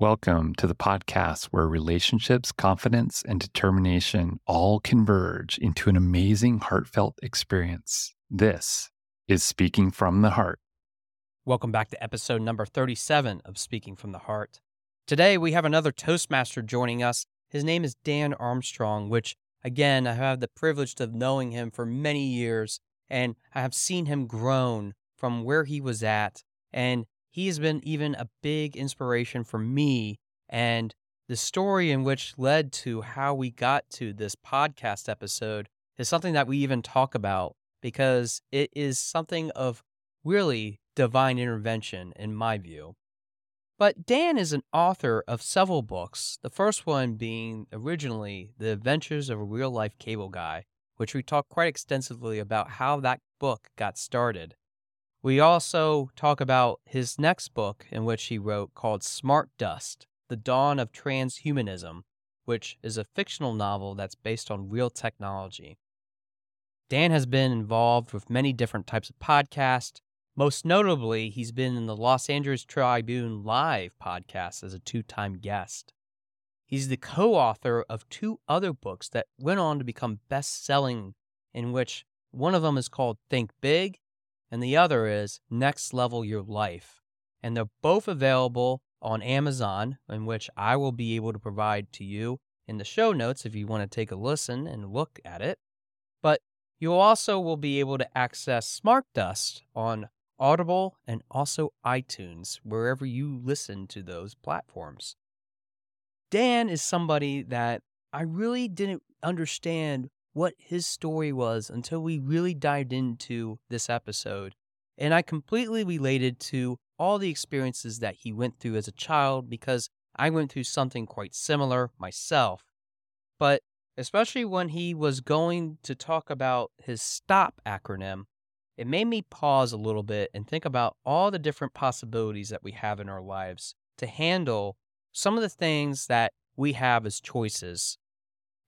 Welcome to the podcast where relationships, confidence, and determination all converge into an amazing, heartfelt experience. This is Speaking from the Heart. Welcome back to episode number 37 of Speaking from the Heart. Today we have another Toastmaster joining us. His name is Dan Armstrong, which, again, I have the privilege of knowing him for many years, and I have seen him grown from where he was at. And he has been even a big inspiration for me. And the story in which led to how we got to this podcast episode is something that we even talk about because it is something of really divine intervention, in my view. But Dan is an author of several books, the first one being originally The Adventures of a Real Life Cable Guy, which we talk quite extensively about how that book got started. We also talk about his next book, in which he wrote called Smart Dust The Dawn of Transhumanism, which is a fictional novel that's based on real technology. Dan has been involved with many different types of podcasts. Most notably, he's been in the Los Angeles Tribune Live podcast as a two time guest. He's the co author of two other books that went on to become best selling, in which one of them is called Think Big and the other is Next Level Your Life. And they're both available on Amazon, in which I will be able to provide to you in the show notes if you want to take a listen and look at it. But you also will be able to access Smart Dust on Audible and also iTunes, wherever you listen to those platforms. Dan is somebody that I really didn't understand what his story was until we really dived into this episode. And I completely related to all the experiences that he went through as a child because I went through something quite similar myself. But especially when he was going to talk about his STOP acronym, it made me pause a little bit and think about all the different possibilities that we have in our lives to handle some of the things that we have as choices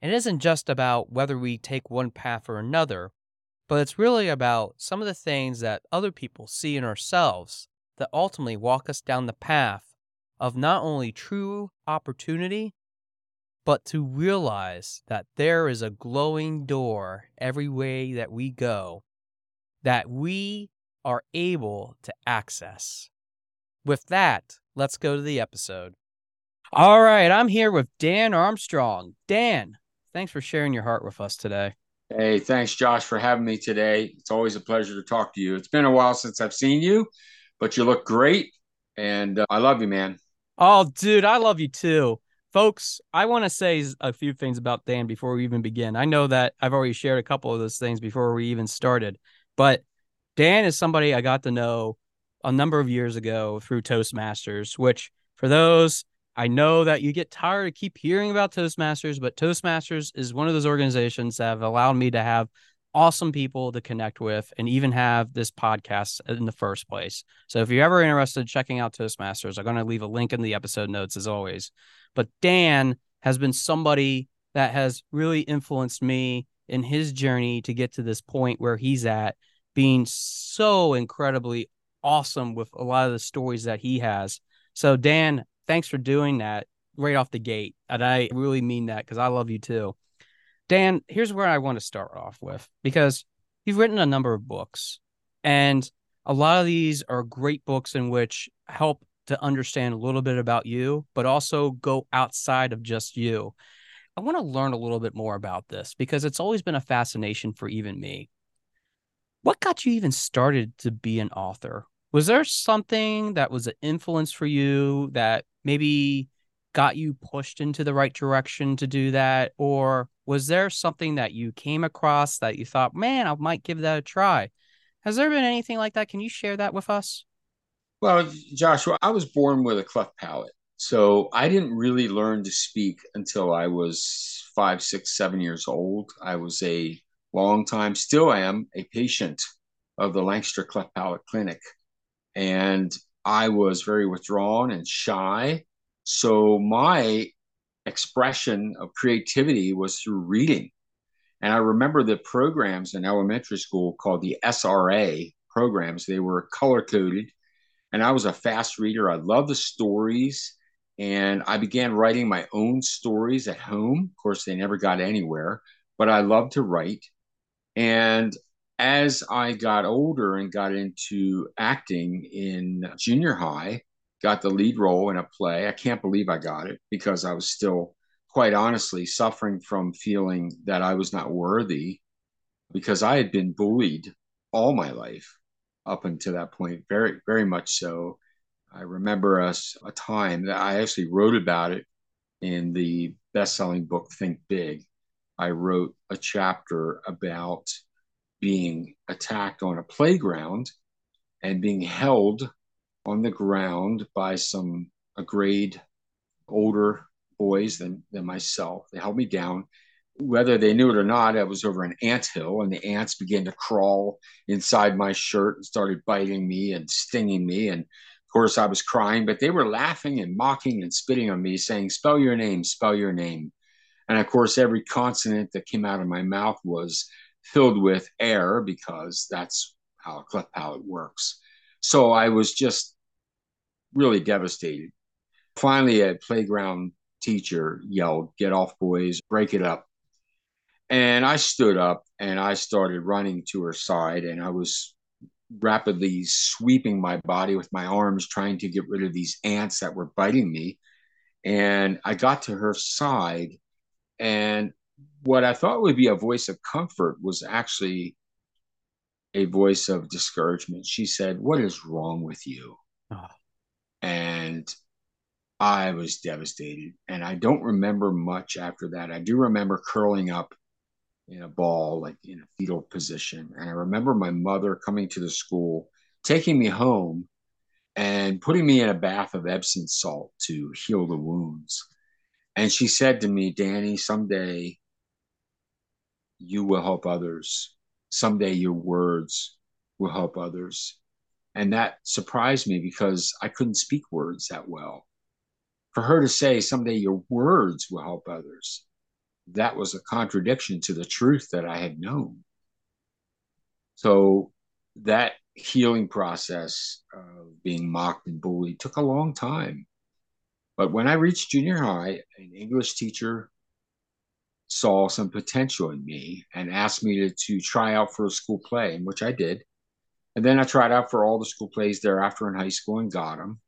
it isn't just about whether we take one path or another, but it's really about some of the things that other people see in ourselves that ultimately walk us down the path of not only true opportunity, but to realize that there is a glowing door every way that we go that we are able to access. With that, let's go to the episode. All right, I'm here with Dan Armstrong. Dan, Thanks for sharing your heart with us today. Hey, thanks, Josh, for having me today. It's always a pleasure to talk to you. It's been a while since I've seen you, but you look great, and uh, I love you, man. Oh, dude, I love you too. Folks, I want to say a few things about Dan before we even begin. I know that I've already shared a couple of those things before we even started, but Dan is somebody I got to know a number of years ago through Toastmasters, which for those I know that you get tired of keep hearing about Toastmasters, but Toastmasters is one of those organizations that have allowed me to have awesome people to connect with and even have this podcast in the first place. So if you're ever interested in checking out Toastmasters, I'm going to leave a link in the episode notes as always. But Dan has been somebody that has really influenced me in his journey to get to this point where he's at, being so incredibly awesome with a lot of the stories that he has. So Dan, thanks for doing that right off the gate. And I really mean that because I love you too. Dan, here's where I want to start off with because you've written a number of books, and a lot of these are great books in which help to understand a little bit about you, but also go outside of just you. I want to learn a little bit more about this because it's always been a fascination for even me. What got you even started to be an author? Was there something that was an influence for you that maybe got you pushed into the right direction to do that? Or was there something that you came across that you thought, man, I might give that a try? Has there been anything like that? Can you share that with us? Well, Joshua, I was born with a cleft palate. So I didn't really learn to speak until I was five, six, seven years old. I was a long time, still am, a patient of the Lancaster Cleft Palate Clinic. And I was very withdrawn and shy. So my expression of creativity was through reading. And I remember the programs in elementary school called the SRA programs. They were color coded. And I was a fast reader. I loved the stories. And I began writing my own stories at home. Of course, they never got anywhere, but I love to write. And as I got older and got into acting in junior high, got the lead role in a play. I can't believe I got it because I was still, quite honestly, suffering from feeling that I was not worthy because I had been bullied all my life up until that point, very, very much so. I remember us a time that I actually wrote about it in the best-selling book Think Big. I wrote a chapter about being attacked on a playground and being held on the ground by some a grade older boys than, than myself. They held me down. Whether they knew it or not, I was over an ant hill, and the ants began to crawl inside my shirt and started biting me and stinging me. And of course, I was crying, but they were laughing and mocking and spitting on me, saying, Spell your name, spell your name. And of course, every consonant that came out of my mouth was filled with air because that's how a cleft palate works. So I was just really devastated. Finally, a playground teacher yelled, Get off, boys, break it up. And I stood up and I started running to her side, and I was rapidly sweeping my body with my arms, trying to get rid of these ants that were biting me. And I got to her side, and what I thought would be a voice of comfort was actually a voice of discouragement. She said, What is wrong with you? Oh. And I was devastated. And I don't remember much after that. I do remember curling up in a ball, like in a fetal position. And I remember my mother coming to the school, taking me home, and putting me in a bath of Epsom salt to heal the wounds. And she said to me, Danny, someday you will help others. Someday your words will help others. And that surprised me because I couldn't speak words that well. For her to say, someday your words will help others, that was a contradiction to the truth that I had known. So that healing process of being mocked and bullied took a long time. But when I reached junior high, an English teacher saw some potential in me and asked me to, to try out for a school play, which I did. And then I tried out for all the school plays thereafter in high school and got them.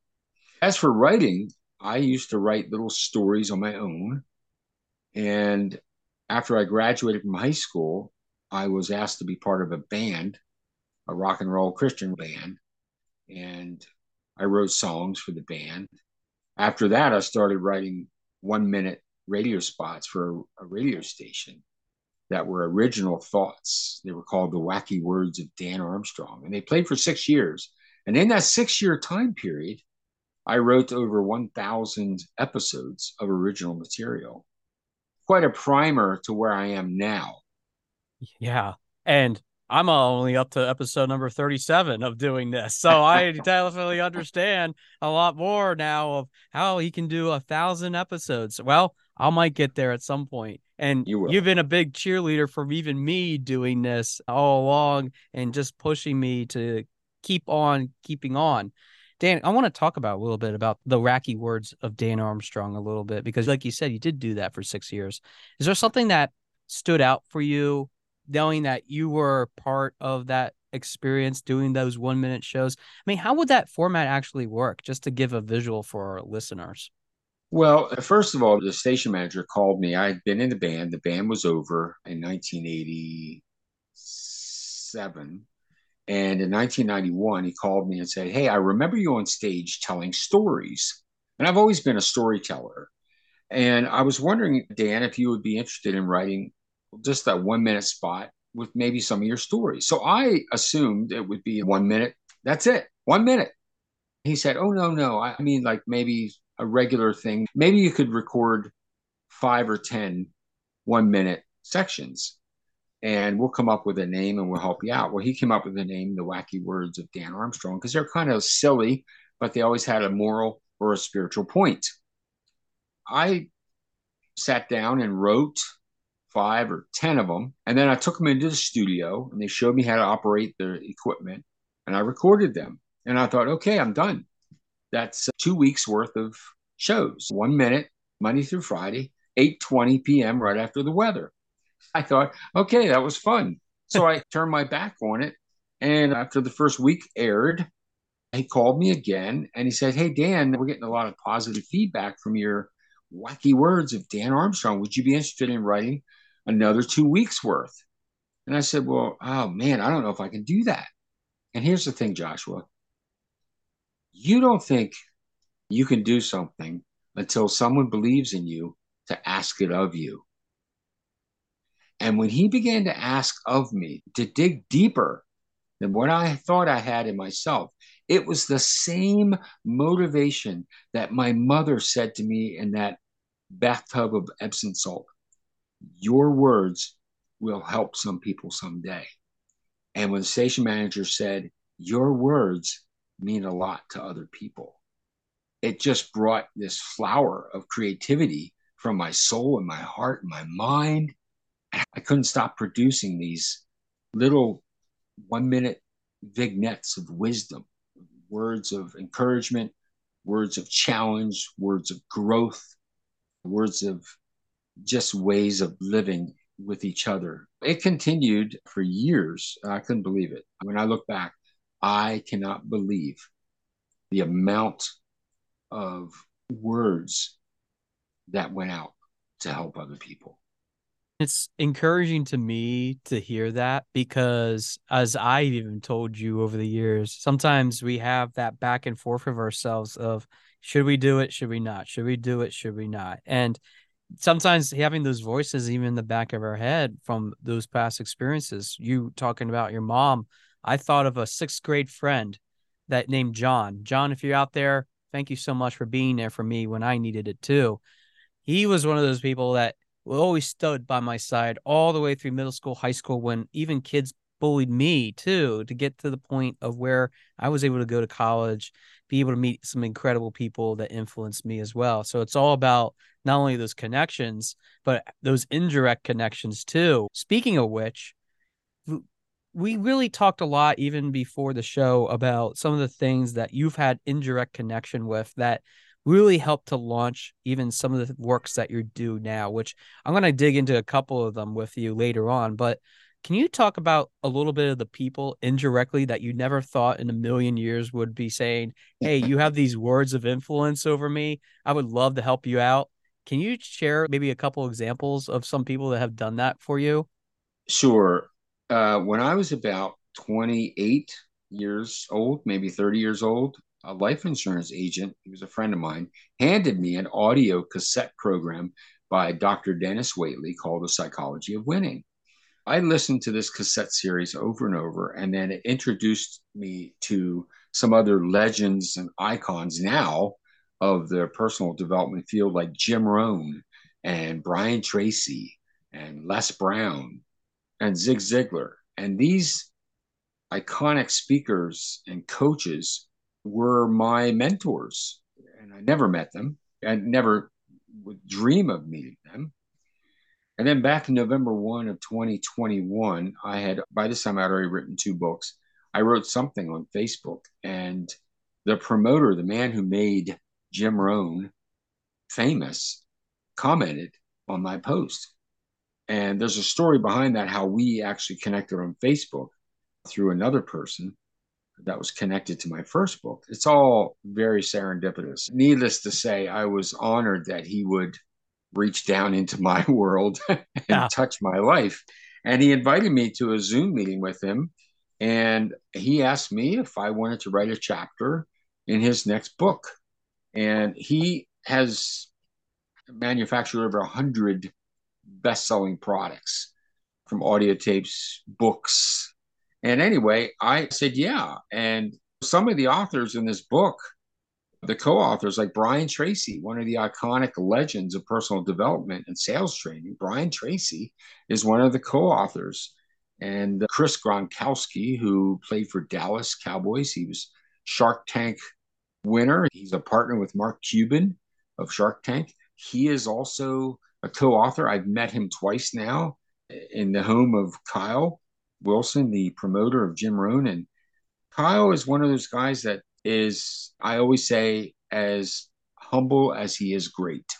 As for writing, I used to write little stories on my own. And after I graduated from high school, I was asked to be part of a band, a rock and roll Christian band. And I wrote songs for the band. After that, I started writing one minute radio spots for a, a radio station that were original thoughts. They were called The Wacky Words of Dan Armstrong, and they played for six years. And in that six year time period, I wrote over 1,000 episodes of original material. Quite a primer to where I am now. Yeah. And I'm only up to episode number 37 of doing this. So I definitely understand a lot more now of how he can do a thousand episodes. Well, I might get there at some point. And you have been a big cheerleader for even me doing this all along and just pushing me to keep on keeping on. Dan, I want to talk about a little bit about the wacky words of Dan Armstrong a little bit because, like you said, you did do that for six years. Is there something that stood out for you knowing that you were part of that experience doing those one minute shows? I mean, how would that format actually work just to give a visual for our listeners? Well, uh, first of all, the station manager called me. I had been in the band. The band was over in 1987. And in 1991, he called me and said, Hey, I remember you on stage telling stories. And I've always been a storyteller. And I was wondering, Dan, if you would be interested in writing just that one minute spot with maybe some of your stories. So I assumed it would be one minute. That's it, one minute. He said, Oh, no, no. I mean, like maybe a regular thing. Maybe you could record five or ten one minute sections and we'll come up with a name and we'll help you out. Well, he came up with the name, The Wacky Words of Dan Armstrong, because they're kind of silly, but they always had a moral or a spiritual point. I sat down and wrote five or 10 of them. And then I took them into the studio and they showed me how to operate the equipment and I recorded them. And I thought, okay, I'm done. That's two weeks worth of shows, one minute, Monday through Friday, 8:20 p.m. right after the weather. I thought, okay, that was fun. So I turned my back on it. And after the first week aired, he called me again and he said, Hey, Dan, we're getting a lot of positive feedback from your wacky words of Dan Armstrong. Would you be interested in writing another two weeks worth? And I said, Well, oh man, I don't know if I can do that. And here's the thing, Joshua you don't think you can do something until someone believes in you to ask it of you. And when he began to ask of me to dig deeper than what I thought I had in myself, it was the same motivation that my mother said to me in that bathtub of Epsom salt. Your words will help some people someday. And when the station manager said, Your words mean a lot to other people, it just brought this flower of creativity from my soul and my heart and my mind. I couldn't stop producing these little one minute vignettes of wisdom, words of encouragement, words of challenge, words of growth, words of just ways of living with each other. It continued for years. I couldn't believe it. When I look back, I cannot believe the amount of words that went out to help other people. It's encouraging to me to hear that because, as I've even told you over the years, sometimes we have that back and forth of ourselves of should we do it, should we not, should we do it, should we not, and sometimes having those voices even in the back of our head from those past experiences. You talking about your mom, I thought of a sixth grade friend that named John. John, if you're out there, thank you so much for being there for me when I needed it too. He was one of those people that always stood by my side all the way through middle school, high school, when even kids bullied me too, to get to the point of where I was able to go to college, be able to meet some incredible people that influenced me as well. So it's all about not only those connections, but those indirect connections too. Speaking of which, we really talked a lot even before the show about some of the things that you've had indirect connection with that really helped to launch even some of the works that you do now, which I'm going to dig into a couple of them with you later on. But can you talk about a little bit of the people indirectly that you never thought in a million years would be saying, Hey, you have these words of influence over me. I would love to help you out. Can you share maybe a couple examples of some people that have done that for you? Sure. Uh, when I was about 28 years old, maybe 30 years old, a life insurance agent, he was a friend of mine, handed me an audio cassette program by Dr. Dennis Waitley called The Psychology of Winning. I listened to this cassette series over and over, and then it introduced me to some other legends and icons now of the personal development field, like Jim Rohn and Brian Tracy and Les Brown and Zig Ziglar. And these iconic speakers and coaches were my mentors. And I never met them. I never would dream of meeting them. And then back in November 1 of 2021, I had, by this time, I'd already written two books. I wrote something on Facebook, and the promoter, the man who made Jim Rohn famous, commented on my post. And there's a story behind that how we actually connected on Facebook through another person that was connected to my first book. It's all very serendipitous. Needless to say, I was honored that he would reach down into my world and yeah. touch my life. And he invited me to a Zoom meeting with him. And he asked me if I wanted to write a chapter in his next book. And he has manufactured over 100 best selling products from audio tapes, books, and anyway, I said, yeah. And some of the authors in this book, the co authors, like Brian Tracy, one of the iconic legends of personal development and sales training, Brian Tracy is one of the co authors. And uh, Chris Gronkowski, who played for Dallas Cowboys, he was Shark Tank winner. He's a partner with Mark Cuban of Shark Tank. He is also a co author. I've met him twice now in the home of Kyle Wilson, the promoter of Jim Rohn. And Kyle is one of those guys that is, I always say, as humble as he is great.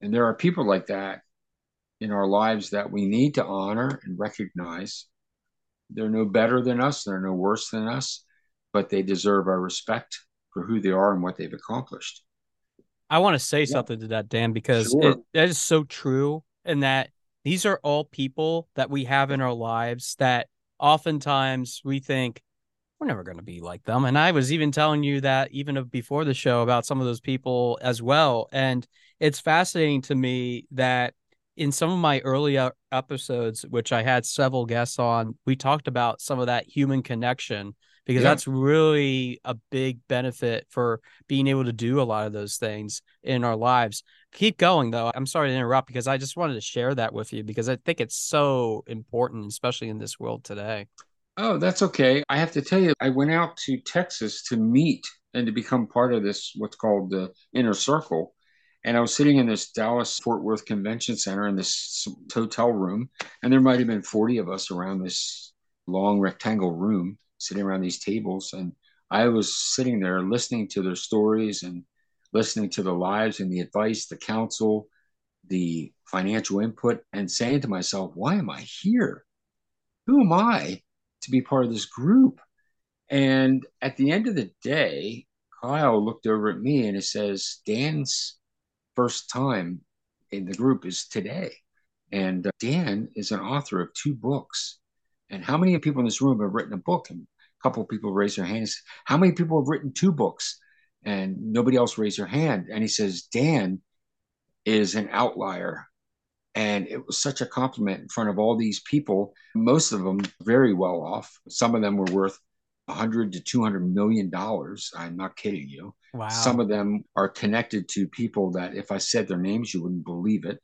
And there are people like that in our lives that we need to honor and recognize. They're no better than us, they're no worse than us, but they deserve our respect for who they are and what they've accomplished. I want to say yeah. something to that, Dan, because sure. it, that is so true. And that these are all people that we have in our lives that oftentimes we think we're never going to be like them. And I was even telling you that even before the show about some of those people as well. And it's fascinating to me that in some of my early episodes, which I had several guests on, we talked about some of that human connection because yeah. that's really a big benefit for being able to do a lot of those things in our lives. Keep going though. I'm sorry to interrupt because I just wanted to share that with you because I think it's so important, especially in this world today. Oh, that's okay. I have to tell you, I went out to Texas to meet and to become part of this, what's called the inner circle. And I was sitting in this Dallas Fort Worth Convention Center in this hotel room, and there might have been 40 of us around this long rectangle room sitting around these tables. And I was sitting there listening to their stories and listening to the lives and the advice, the counsel, the financial input, and saying to myself, why am I here? Who am I to be part of this group? And at the end of the day, Kyle looked over at me and he says, Dan's first time in the group is today. And uh, Dan is an author of two books. And how many people in this room have written a book? And a couple of people raise their hands. How many people have written two books? And nobody else raised their hand. And he says, Dan is an outlier. And it was such a compliment in front of all these people, most of them very well off. Some of them were worth 100 to 200 million dollars. I'm not kidding you. Wow. Some of them are connected to people that if I said their names, you wouldn't believe it.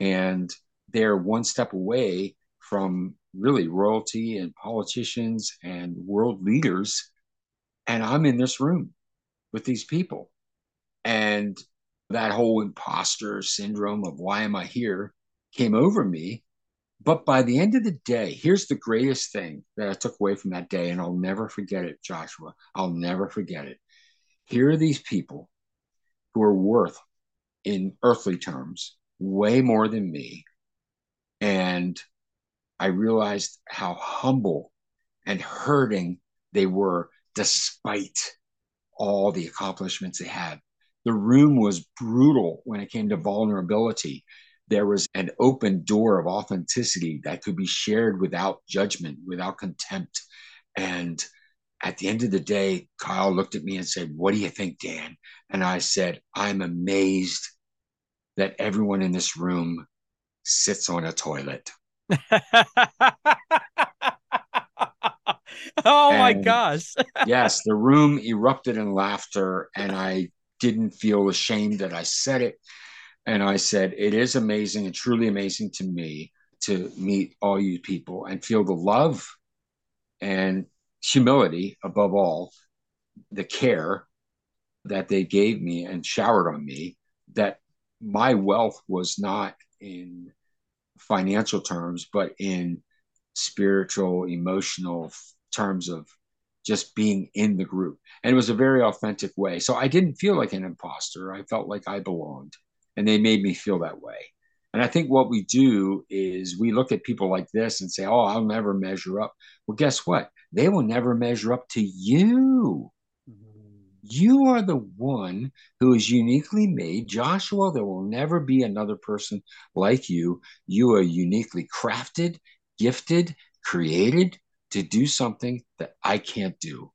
And they're one step away from really royalty and politicians and world leaders. And I'm in this room with these people. And that whole imposter syndrome of why am I here came over me. But by the end of the day, here's the greatest thing that I took away from that day, and I'll never forget it, Joshua. I'll never forget it. Here are these people who are worth, in earthly terms, way more than me. And I realized how humble and hurting they were despite all the accomplishments they had. The room was brutal when it came to vulnerability. There was an open door of authenticity that could be shared without judgment, without contempt. And at the end of the day, Kyle looked at me and said, What do you think, Dan? And I said, I'm amazed that everyone in this room sits on a toilet. oh and my gosh. yes, the room erupted in laughter, and I didn't feel ashamed that I said it. And I said, It is amazing and truly amazing to me to meet all you people and feel the love and humility above all, the care that they gave me and showered on me, that my wealth was not in financial terms, but in spiritual, emotional terms of just being in the group. And it was a very authentic way. So I didn't feel like an imposter. I felt like I belonged, and they made me feel that way. And I think what we do is we look at people like this and say, oh, I'll never measure up. Well, guess what? They will never measure up to you. You are the one who is uniquely made. Joshua, there will never be another person like you. You are uniquely crafted, gifted, created to do something that I can't do.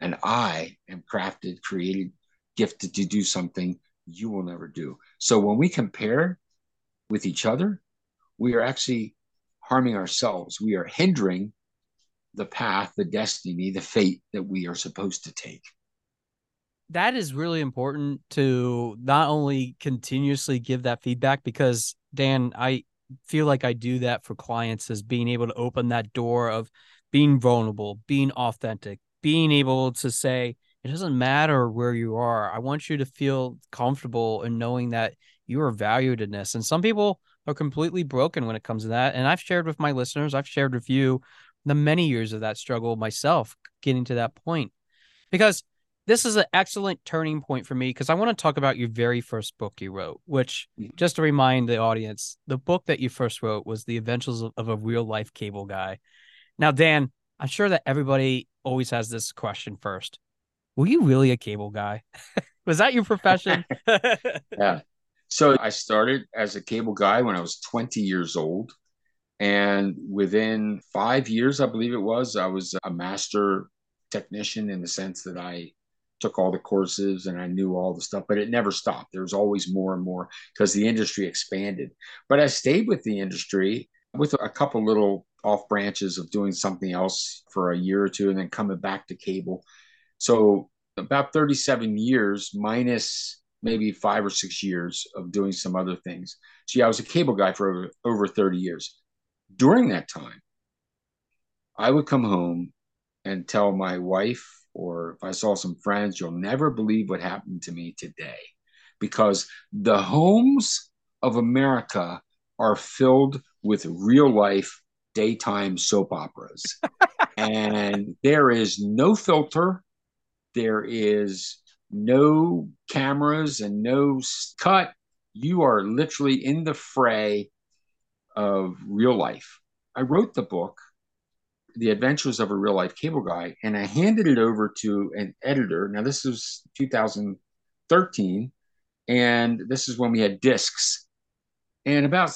And I am crafted, created, gifted to do something you will never do. So when we compare with each other, we are actually harming ourselves. We are hindering the path, the destiny, the fate that we are supposed to take that is really important to not only continuously give that feedback because Dan, I feel like I do that for clients as being able to open that door of being vulnerable, being authentic, being able to say, it doesn't matter where you are. I want you to feel comfortable in knowing that you are valued in this. And some people are completely broken when it comes to that. And I've shared with my listeners, I've shared with you the many years of that struggle myself getting to that point. Because this is an excellent turning point for me because I want to talk about your very first book you wrote, which, Mm. just to remind the audience, the book that you first wrote was The Adventures of, of a Real Life Cable Guy. Now, Dan, I'm sure that everybody always has this question first. Were you really a cable guy? was that your profession? Yeah. So I started as a cable guy when I was 20 years old. And within five years, I believe it was, I was a master technician in the sense that I took all the courses and I knew all the stuff, but it never stopped. There was always more and more because the industry expanded. But I stayed with the industry with a couple little off branches of doing something else for a year or two and then coming back to cable. So about 37 years minus maybe five or six years of doing some other things. So yeah, I was a cable guy for over, over 30 years. During that time, I would come home and tell my wife, or if I saw some friends, you'll never believe what happened to me today. Because the homes of America are filled with real life daytime soap operas. and there is no filter, there is no cameras and no cut. You are literally in the fray of real life. I wrote the book, The Adventures of a Real Life Cable Guy, and I handed it over to an editor. Now, this was 2013, and this is when we had discs. And about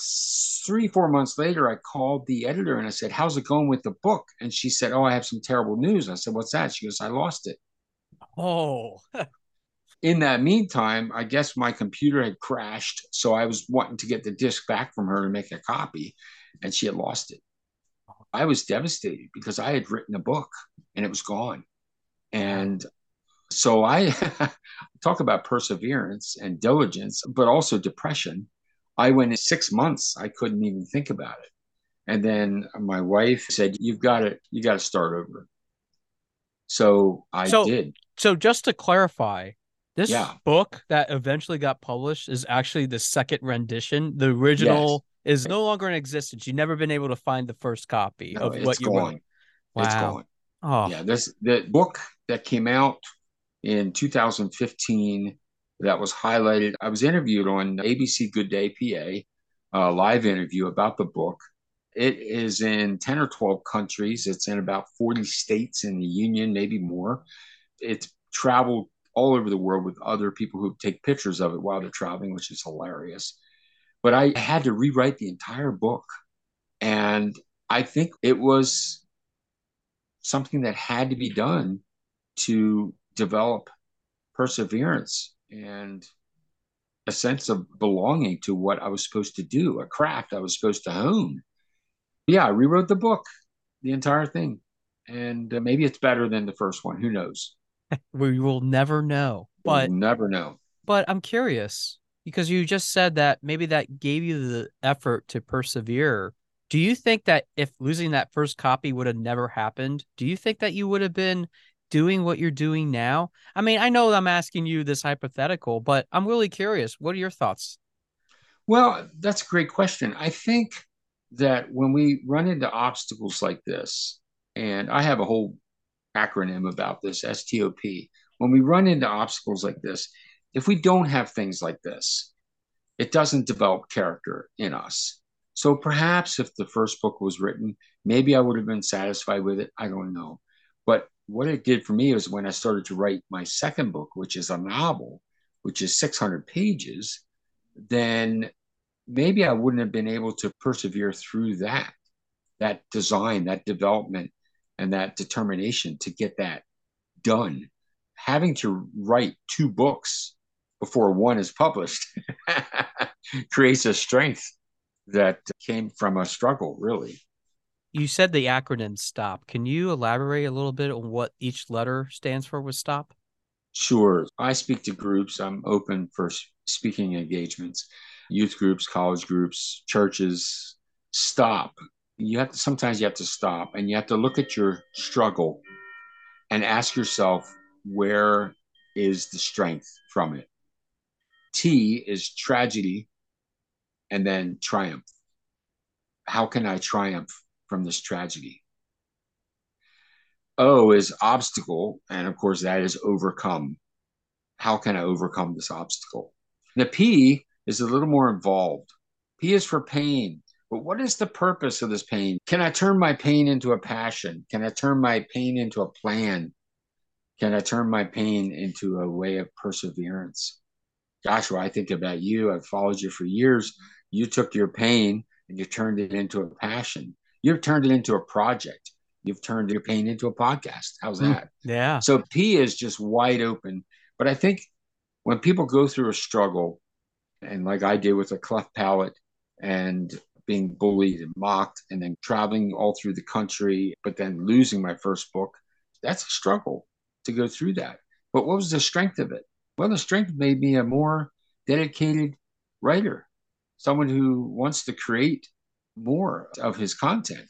three, four months later, I called the editor and I said, How's it going with the book? And she said, Oh, I have some terrible news. I said, What's that? She goes, I lost it. oh, in that meantime, I guess my computer had crashed. So I was wanting to get the disc back from her to make a copy, and she had lost it. I was devastated because I had written a book and it was gone. And so I talk about perseverance and diligence, but also depression. I went in six months, I couldn't even think about it. And then my wife said, You've got to, you got to start over. So I So- did. so just to clarify, this Yeah. book that eventually got published is actually the second rendition. The original is no longer in existence. You've never been able to find the first copy No, of what you wrote. gone. It's Wow. gone. Oh, Yeah, this the book that came out in 2015 that was highlighted. I was interviewed on ABC Good Day PA, a live interview about the book. It is in 10 or 12 countries. It's in about 40 states in the union, maybe more. It's traveled all over the world with other people who take pictures of it while they're traveling, which is hilarious. But I had to rewrite the entire book. And I think it was something that had to be done to develop perseverance and a sense of belonging to what I was supposed to do, a craft I was supposed to hone. Yeah, I rewrote the book, the entire thing. And uh, maybe it's better than the first one. Who knows? we will never know. But we'll never know. but I'm curious because you just said that maybe that gave you the effort to persevere. Do you think that if losing that first copy would have never happened, do you think that you would have been doing what you're doing now? I mean, I know I'm asking you this hypothetical, but I'm really curious. What are your thoughts? Well, that's a great question. I think that when we run into obstacles like this, and I have a whole acronym about this STOP, when we run into obstacles like this, if we don't have things like this, it doesn't develop character in us. So perhaps if the first book was written, maybe I would have been satisfied with it. I don't know. But what it did for me was when I started to write my second book, which is a novel, which is 600 pages, then maybe I wouldn't have been able to persevere through that, that design, that development, and that determination to get that done. Having to write two books before one is published creates a strength that came from a struggle, really. You said the acronym STOP. Can you elaborate a little bit on what each letter stands for with STOP? Sure. I speak to groups. I'm open for speaking engagements, youth groups, college groups, churches. Stop. You have to sometimes you have to stop and you have to look at your struggle and ask yourself where is the strength from it. T is tragedy and then triumph. How can I triumph from this tragedy? O is obstacle. And of course, that is overcome. How can I overcome this obstacle? The P is a little more involved. P is for pain. But what is the purpose of this pain? Can I turn my pain into a passion? Can I turn my pain into a plan? Can I turn my pain into a way of perseverance? Joshua, I think about you. I've followed you for years. You took your pain and you turned it into a passion. You've turned it into a project. You've turned your pain into a podcast. How's hmm. that? Yeah. So P is just wide open. But I think when people go through a struggle, and like I did with a cleft palate and being bullied and mocked and then traveling all through the country, but then losing my first book. That's a struggle to go through that. But what was the strength of it? Well, the strength made me a more dedicated writer, someone who wants to create more of his content.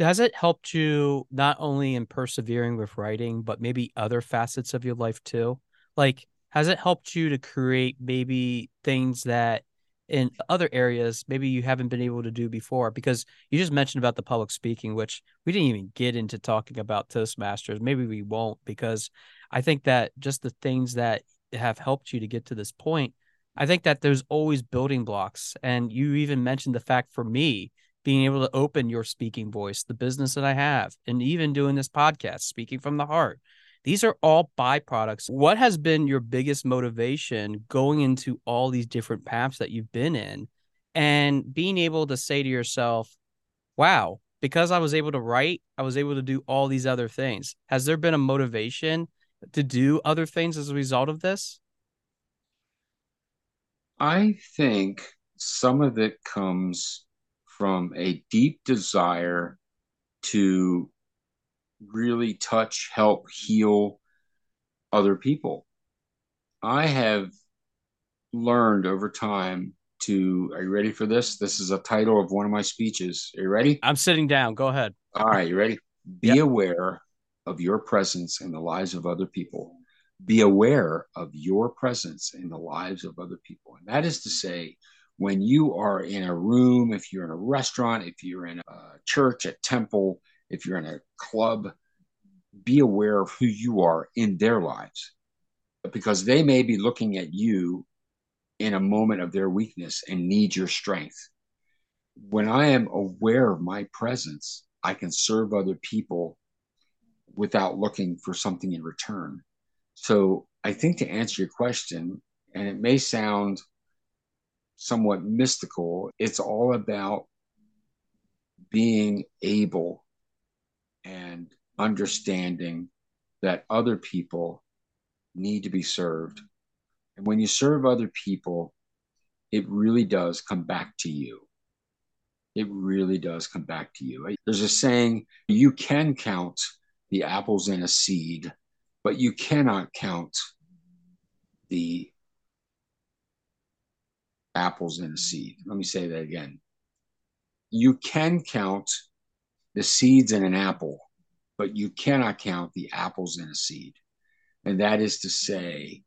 Has it helped you not only in persevering with writing, but maybe other facets of your life too? Like, has it helped you to create maybe things that in other areas maybe you haven't been able to do before because you just mentioned about the public speaking which we didn't even get into talking about toastmasters. Maybe we won't because i think that just the things that have helped you to get to this point i think that there's always building blocks. And you even mentioned the fact for me being able to open your speaking voice the business that i have and even doing this podcast speaking from the heart these are all byproducts. What has been your biggest motivation going into all these different paths that you've been in and being able to say to yourself, wow, because I was able to write, I was able to do all these other things. Has there been a motivation to do other things as a result of this? I think some of it comes from a deep desire to really touch, help, heal other people. I have learned over time to are you ready for this? This is a title of one of my speeches. Are you ready? I'm sitting down. Go ahead. All right, you ready? Be yep. aware of your presence in the lives of other people. Be aware of your presence in the lives of other people. And that is to say, when you are in a room, if you're in a restaurant, if you're in a church, a temple, if you're in a club, be aware of who you are in their lives because they may be looking at you in a moment of their weakness and need your strength. When I am aware of my presence, I can serve other people without looking for something in return. So I think to answer your question, and it may sound somewhat mystical, it's all about being able and understanding that other people need to be served. And when you serve other people, it really does come back to you. It really does come back to you. There's a saying you can count the apples in a seed, but you cannot count the apples in a seed. Let me say that again. You can count the seeds in an apple, but you cannot count the apples in a seed. And that is to say,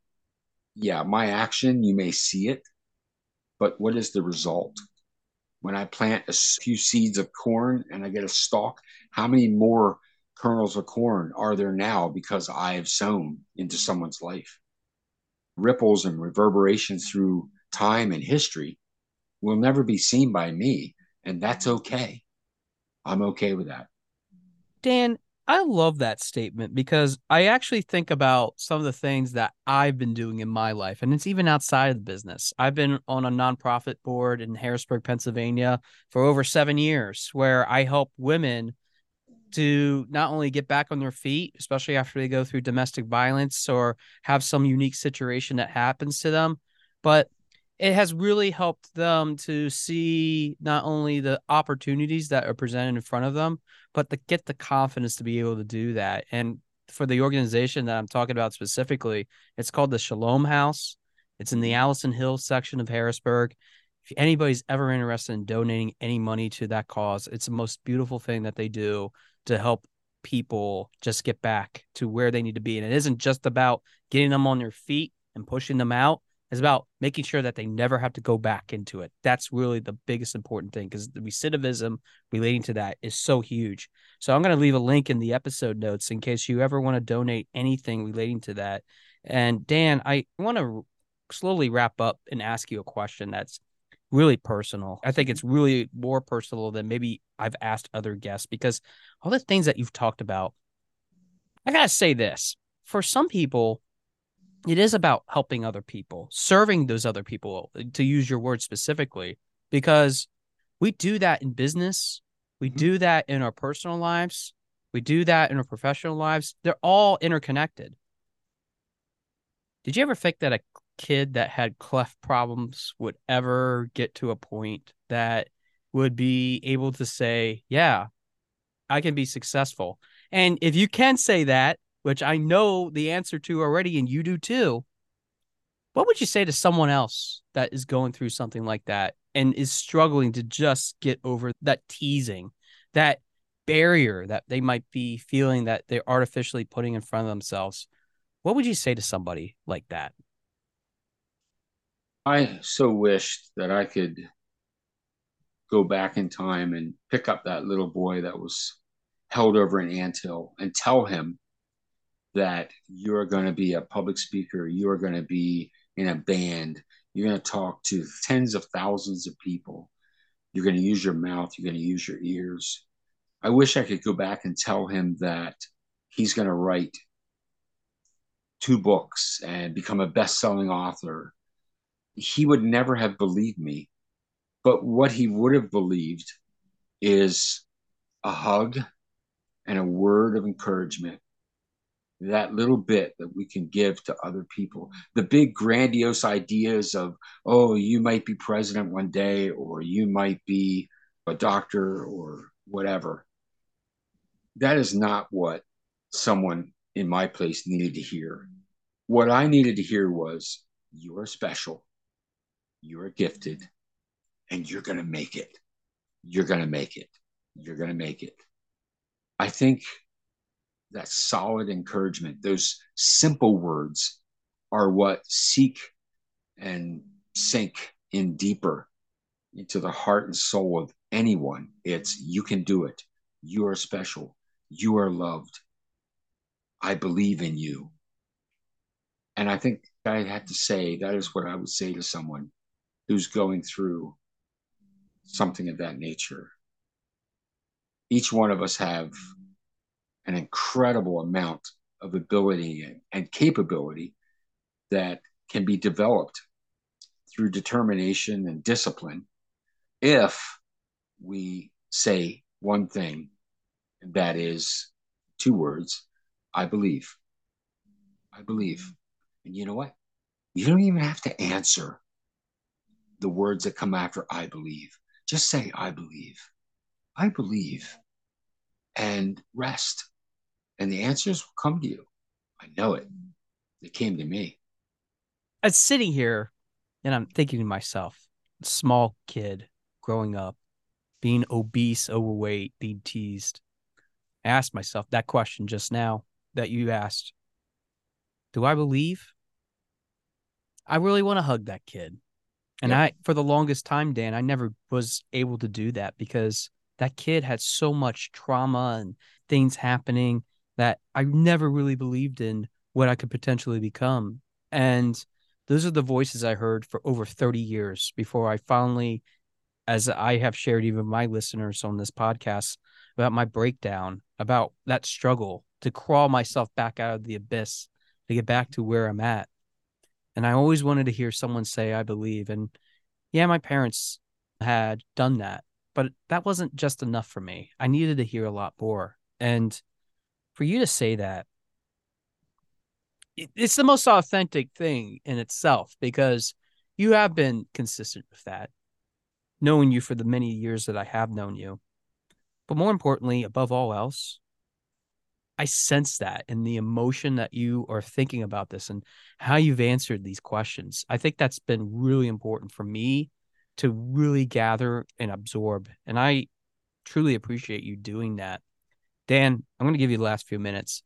yeah, my action, you may see it, but what is the result? When I plant a few seeds of corn and I get a stalk, how many more kernels of corn are there now because I have sown into someone's life? Ripples and reverberations through time and history will never be seen by me, and that's okay. I'm okay with that. Dan, I love that statement because I actually think about some of the things that I've been doing in my life, and it's even outside of the business. I've been on a nonprofit board in Harrisburg, Pennsylvania for over seven years, where I help women to not only get back on their feet, especially after they go through domestic violence or have some unique situation that happens to them, but it has really helped them to see not only the opportunities that are presented in front of them, but to get the confidence to be able to do that. And for the organization that I'm talking about specifically, it's called the Shalom House. It's in the mm-hmm. Allison Hill section of Harrisburg. If anybody's ever interested in donating any money to that cause, it's the most beautiful thing that they do to help people just get back to where they need to be. And it isn't just about getting them on their feet and pushing them out is about making sure that they never have to go back into it. That's really the biggest important thing because the recidivism relating to that is so huge. So I'm going to leave a link in the episode notes in case you ever want to donate anything relating to that. And Dan, I want to slowly wrap up and ask you a question that's really personal. I think it's really more personal than maybe I've asked other guests because all the things that you've talked about, I got to say this for some people, it is about helping other people, serving those other people, to use your word specifically, because we do that in business. We mm-hmm. do that in our personal lives. We do that in our professional lives. They're all interconnected. Did you ever think that a kid that had cleft problems would ever get to a point that would be able to say, Yeah, I can be successful? And if you can say that, which I know the answer to already, and you do too, what would you say to someone else that is going through something like that and is struggling to just get over that teasing, that barrier that they might be feeling that they're artificially putting in front of themselves? What would you say to somebody like that? I so wished that I could go back in time and pick up that little boy that was held over an anthill and tell him that you're going to be a public speaker, you're going to be in a band, you're going to talk to tens of thousands of people, you're going to use your mouth, you're going to use your ears. I wish I could go back and tell him that he's going to write two books and become a best selling author he would never have believed me. But what he would have believed is a hug and a word of encouragement. That little bit that we can give to other people. The big grandiose ideas of, oh, you might be president one day, or you might be a doctor, or whatever. That is not what someone in my place needed to hear. What I needed to hear was, you are special you're gifted and you're going to make it. You're going to make it. You're going to make it. I think that solid encouragement, those simple words are what seek and sink in deeper into the heart and soul of anyone. It's you can do it. You are special. You are loved. I believe in you. And I think I had to say that is what I would say to someone who's going through something of that nature. Each one of us have an incredible amount of ability and, and capability that can be developed through determination and discipline if we say one thing, and that is two words I believe. I believe. And you know what? You don't even have to answer the words that come after I believe. Just say, I believe. I believe. And rest. And the answers will come to you. I know it. They came to me. I'm sitting here and I'm thinking to myself, small kid growing up, being obese, overweight, being teased. I asked myself that question just now that you asked. Do I believe? I really want to hug that kid. And yeah. I, for the longest time, Dan, I never was able to do that because that kid had so much trauma and things happening that I never really believed in what I could potentially become. And those are the voices I heard for over 30 years before I finally, as I have shared even my listeners on this podcast, about my breakdown, about that struggle to crawl myself back out of the abyss to get back to where I'm at. And I always wanted to hear someone say, I believe. And yeah, my parents had done that, but that wasn't just enough for me. I needed to hear a lot more. And for you to say that, it's the most authentic thing in itself because you have been consistent with that, knowing you for the many years that I have known you. But more importantly, above all else, I sense that in the emotion that you are thinking about this and how you've answered these questions. I think that's been really important for me to really gather and absorb. And I truly appreciate you doing that. Dan, I'm going to give you the last few minutes.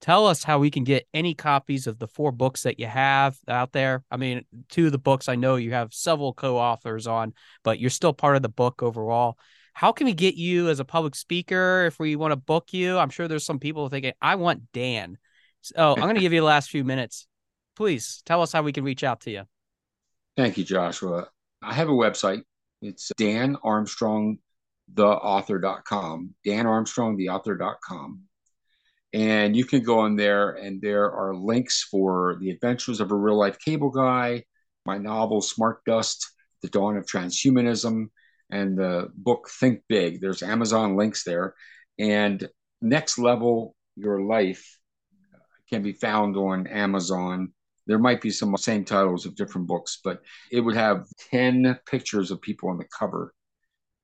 tell us how we can get any copies of the four books that you have out there. I mean, two of the books I know you have several co-authors on, but you're still part of the book overall. How can we get you as a public speaker if we want to book you? I'm sure there's some people thinking, I want Dan. So oh, I'm going to give you the last few minutes. Please tell us how we can reach out to you. Thank you, Joshua. I have a website. It's danarmstrongtheauthor.com, danarmstrongtheauthor.com. And you can go on there, and there are links for the adventures of a real life cable guy, my novel, Smart Dust, The Dawn of Transhumanism, and the book, Think Big. There's Amazon links there. And Next Level Your Life can be found on Amazon. There might be some same titles of different books, but it would have 10 pictures of people on the cover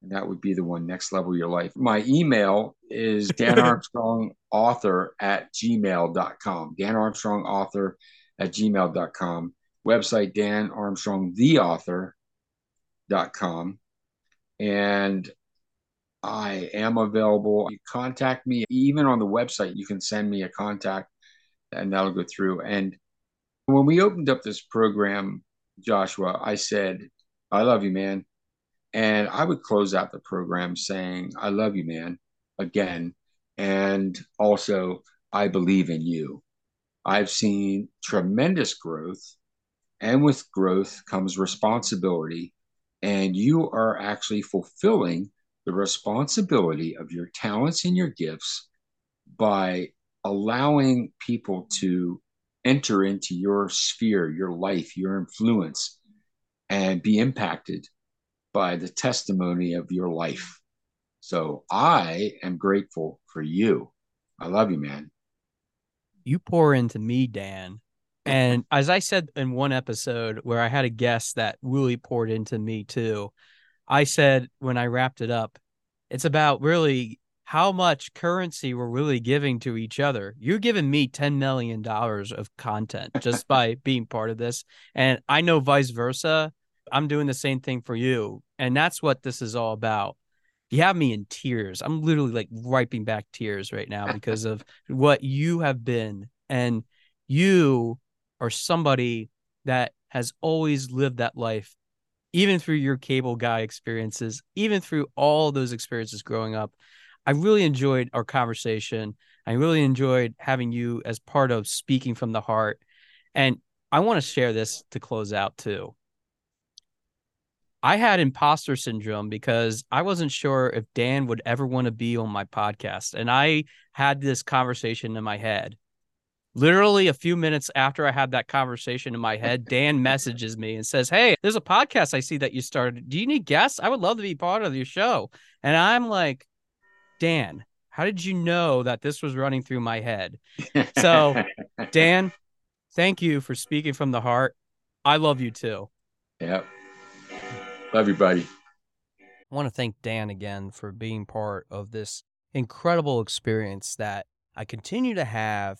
and that would be the one next level of your life. My email is Dan Armstrong author at gmail.com. Dan Armstrong author at gmail.com. Website Dan Armstrong the author.com. And I am available. You contact me even on the website. You can send me a contact and that'll go through. And when we opened up this program, Joshua, I said, I love you, man. And I would close out the program saying, I love you, man, again. And also, I believe in you. I've seen tremendous growth, and with growth comes responsibility. And you are actually fulfilling the responsibility of your talents and your gifts by allowing people to enter into your sphere, your life, your influence, and be impacted by the testimony of your life. So I am grateful for you. I love you, man. You pour into me, Dan. And as I said in one episode where I had a guest that really poured into me too, I said when I wrapped it up, it's about really how much currency we're really giving to each other. You're giving me $10 million of content just by being part of this. And I know vice versa. I'm doing the same thing for you. And that's what this is all about. You have me in tears. I'm literally like wiping back tears right now because of what you have been. And you are somebody that has always lived that life, even through your cable guy experiences, even through all those experiences growing up. I really enjoyed our conversation. I really enjoyed having you as part of speaking from the heart. And I want to share this to close out too. I had imposter syndrome because I wasn't sure if Dan would ever want to be on my podcast. And I had this conversation in my head. Literally a few minutes after I had that conversation in my head, Dan messages me and says, Hey, there's a podcast I see that you started. Do you need guests? I would love to be part of your show. And I'm like, Dan, how did you know that this was running through my head? So, Dan, thank you for speaking from the heart. I love you too. Yep. Love you, buddy. I want to thank Dan again for being part of this incredible experience that I continue to have.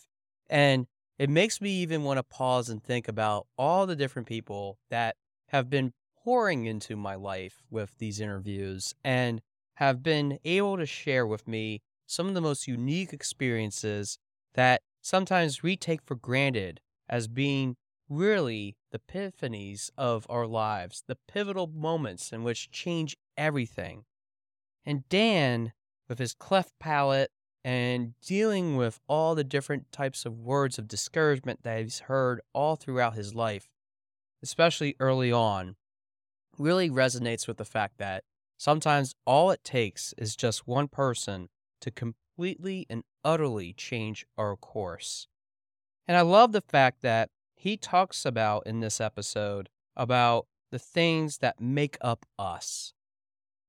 And it makes me even want to pause and think about all the different people that have been pouring into my life with these interviews and have been able to share with me some of the most unique experiences that sometimes we take for granted as being really the epiphanies of our lives, the pivotal moments in which change everything. And Dan, with his cleft palate and dealing with all the different types of words of discouragement that he's heard all throughout his life, especially early on, really resonates with the fact that sometimes all it takes is just one person to completely and utterly change our course. And I love the fact that he talks about in this episode about the things that make up us.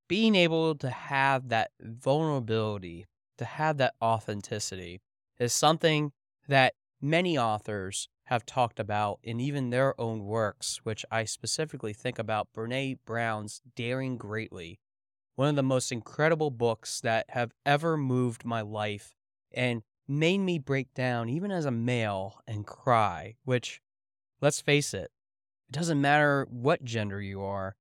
Being able to have that vulnerability, to have that authenticity, is something that many authors have talked about in even their own works, which I specifically think about Brene Brown's Daring Greatly, one of the most incredible books that have ever moved my life and made me break down, even as a male, and cry, which let's face it, it doesn't matter what gender you are,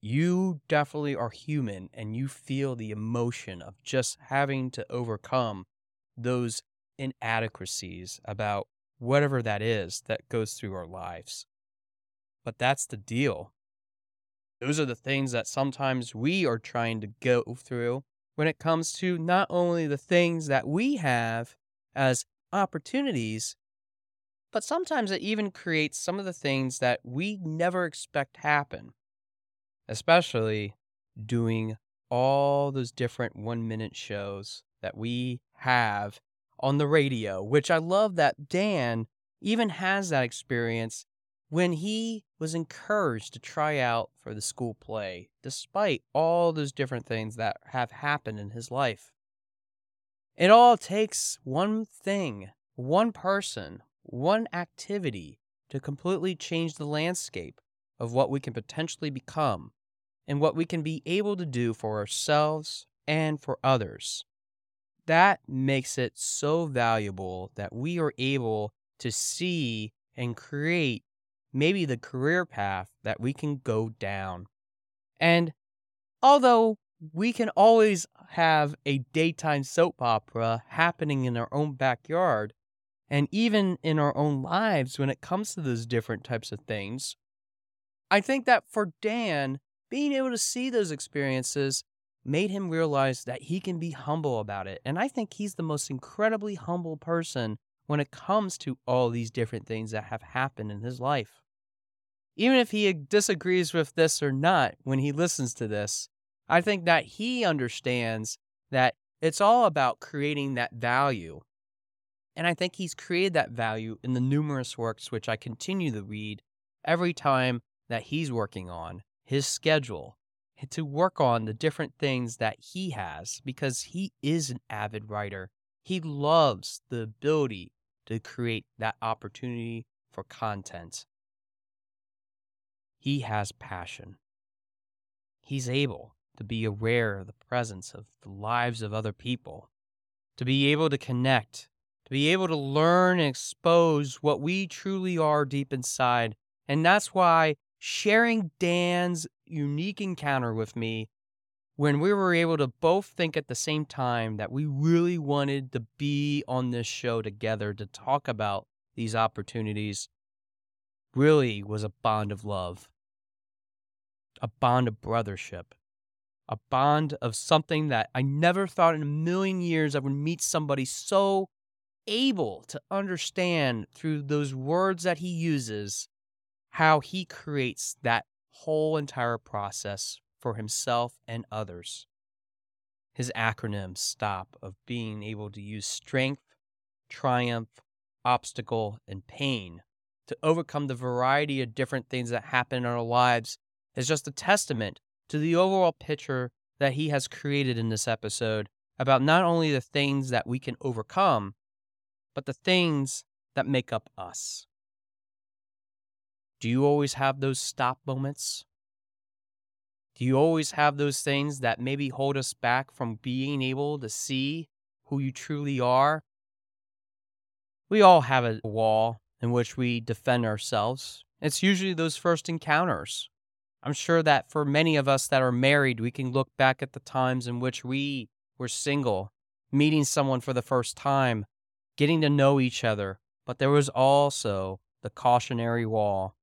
you definitely are human and you feel the emotion of just having to overcome those inadequacies about whatever that is that goes through our lives. But that's the deal. Those are the things that sometimes we are trying to go through when it comes to not only the things that we have as opportunities, but sometimes it even creates some of the things that we never expect happen, especially doing all those different one minute shows that we have on the radio, which I love that Dan even has that experience when he was encouraged to try out for the school play, despite all those different things that have happened in his life. It all takes one thing, one person, one activity to completely change the landscape of what we can potentially become and what we can be able to do for ourselves and for others. That makes it so valuable that we are able to see and create maybe the career path that we can go down. And although we can always have a daytime soap opera happening in our own backyard and even in our own lives when it comes to those different types of things, I think that for Dan, being able to see those experiences made him realize that he can be humble about it. And I think he's the most incredibly humble person when it comes to all these different things that have happened in his life. Even if he disagrees with this or not when he listens to this, I think that he understands that it's all about creating that value. And I think he's created that value in the numerous works which I continue to read every time that he's working on his schedule, to work on the different things that he has because he is an avid writer. He loves the ability to create that opportunity for content. He has passion. He's able to be aware of the presence of the lives of other people, to be able to connect, to be able to learn and expose what we truly are deep inside. And that's why sharing Dan's unique encounter with me when we were able to both think at the same time that we really wanted to be on this show together to talk about these opportunities really was a bond of love, a bond of brothership, a bond of something that I never thought in a million years I would meet somebody so able to understand through those words that he uses how he creates that whole entire process for himself and others. His acronym STOP of being able to use strength, triumph, obstacle, and pain to overcome the variety of different things that happen in our lives is just a testament to the overall picture that he has created in this episode about not only the things that we can overcome, but the things that make up us. Do you always have those stop moments? Do you always have those things that maybe hold us back from being able to see who you truly are? We all have a wall in which we defend ourselves. It's usually those first encounters. I'm sure that for many of us that are married, we can look back at the times in which we were single, meeting someone for the first time, getting to know each other, but there was also the cautionary wall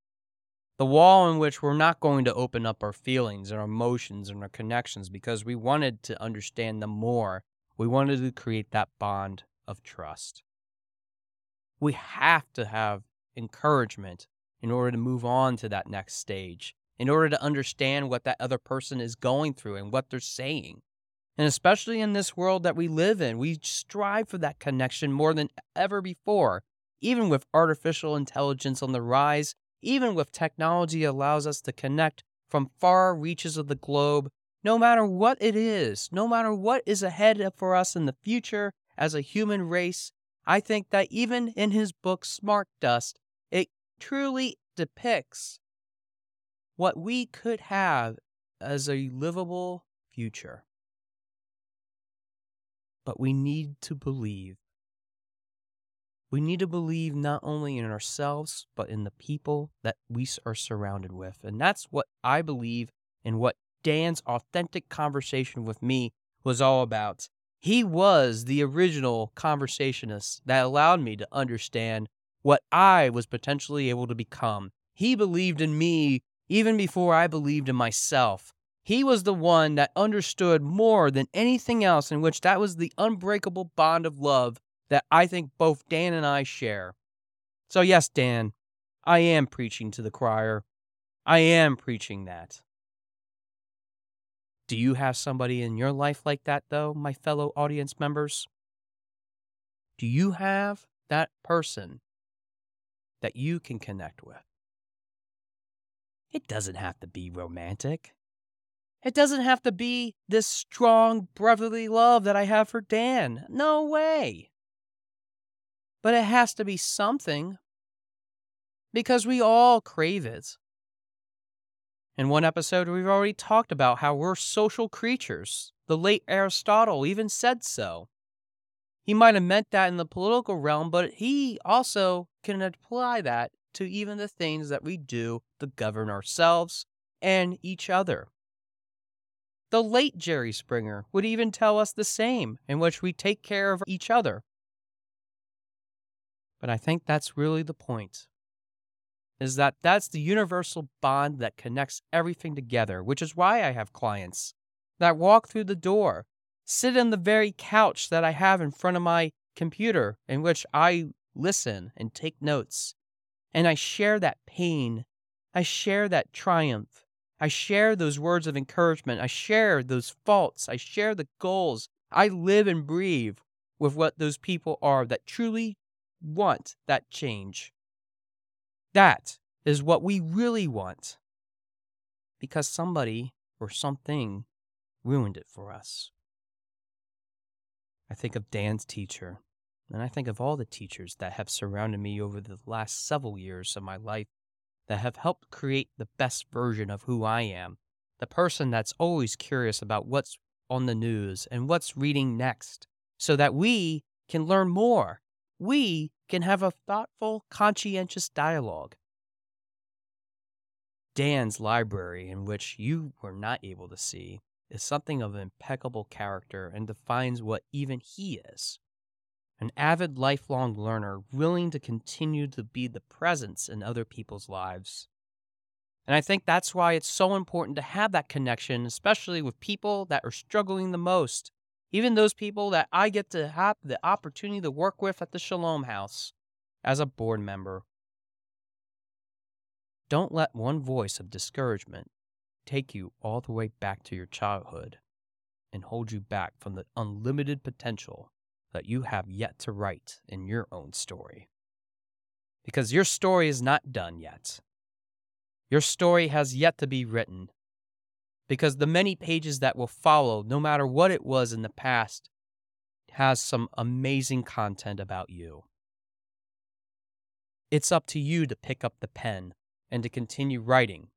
the wall in which we're not going to open up our feelings and our emotions and our connections because we wanted to understand them more. We wanted to create that bond of trust. We have to have encouragement in order to move on to that next stage, in order to understand what that other person is going through and what they're saying. And especially in this world that we live in, we strive for that connection more than ever before. Even with artificial intelligence on the rise, even with technology allows us to connect from far reaches of the globe, no matter what it is, no matter what is ahead for us in the future as a human race, I think that even in his book Smart Dust, it truly depicts what we could have as a livable future. But we need to believe we need to believe not only in ourselves, but in the people that we are surrounded with. And that's what I believe and what Dan's authentic conversation with me was all about. He was the original conversationist that allowed me to understand what I was potentially able to become. He believed in me even before I believed in myself. He was the one that understood more than anything else, in which that was the unbreakable bond of love that I think both Dan and I share. So, yes, Dan, I am preaching to the choir. I am preaching that. Do you have somebody in your life like that, though, my fellow audience members? Do you have that person that you can connect with? It doesn't have to be romantic. It doesn't have to be this strong brotherly love that I have for Dan. No way. But it has to be something because we all crave it. In one episode, we've already talked about how we're social creatures. The late Aristotle even said so. He might have meant that in the political realm, but he also can apply that to even the things that we do to govern ourselves and each other. The late Jerry Springer would even tell us the same, in which we take care of each other. But I think that's really the point is that that's the universal bond that connects everything together, which is why I have clients that walk through the door, sit on the very couch that I have in front of my computer, in which I listen and take notes. And I share that pain. I share that triumph. I share those words of encouragement. I share those faults. I share the goals. I live and breathe with what those people are that truly want that change. That is what we really want. Because somebody or something ruined it for us. I think of Dan's teacher, and I think of all the teachers that have surrounded me over the last several years of my life that have helped create the best version of who I am. The person that's always curious about what's on the news and what's reading next, so that we can learn more. We can have a thoughtful, conscientious dialogue. Dan's library, in which you were not able to see, is something of impeccable character and defines what even he is an avid lifelong learner willing to continue to be the presence in other people's lives. And I think that's why it's so important to have that connection, especially with people that are struggling the most even those people that I get to have the opportunity to work with at the Shalom House as a board member. Don't let one voice of discouragement take you all the way back to your childhood and hold you back from the unlimited potential that you have yet to write in your own story. Because your story is not done yet. Your story has yet to be written, because the many pages that will follow, no matter what it was in the past, has some amazing content about you. It's up to you to pick up the pen and to continue writing.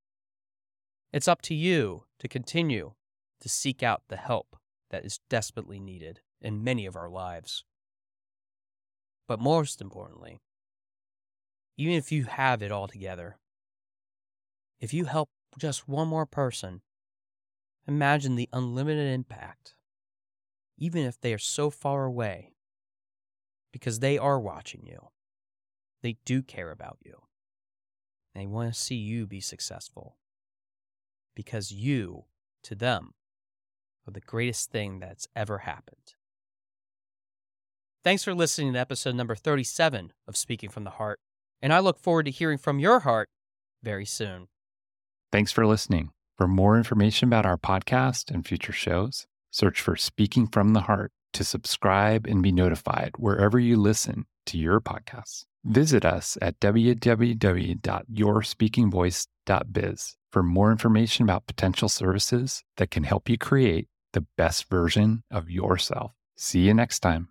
It's up to you to continue to seek out the help that is desperately needed in many of our lives. But most importantly, even if you have it all together, if you help just one more person Imagine the unlimited impact, even if they are so far away, because they are watching you. They do care about you. They want to see you be successful. Because you, to them, are the greatest thing that's ever happened. Thanks for listening to episode number 37 of Speaking from the Heart, and I look forward to hearing from your heart very soon. Thanks for listening. For more information about our podcast and future shows, search for Speaking from the Heart to subscribe and be notified wherever you listen to your podcasts. Visit us at www.yourspeakingvoice.biz for more information about potential services that can help you create the best version of yourself. See you next time.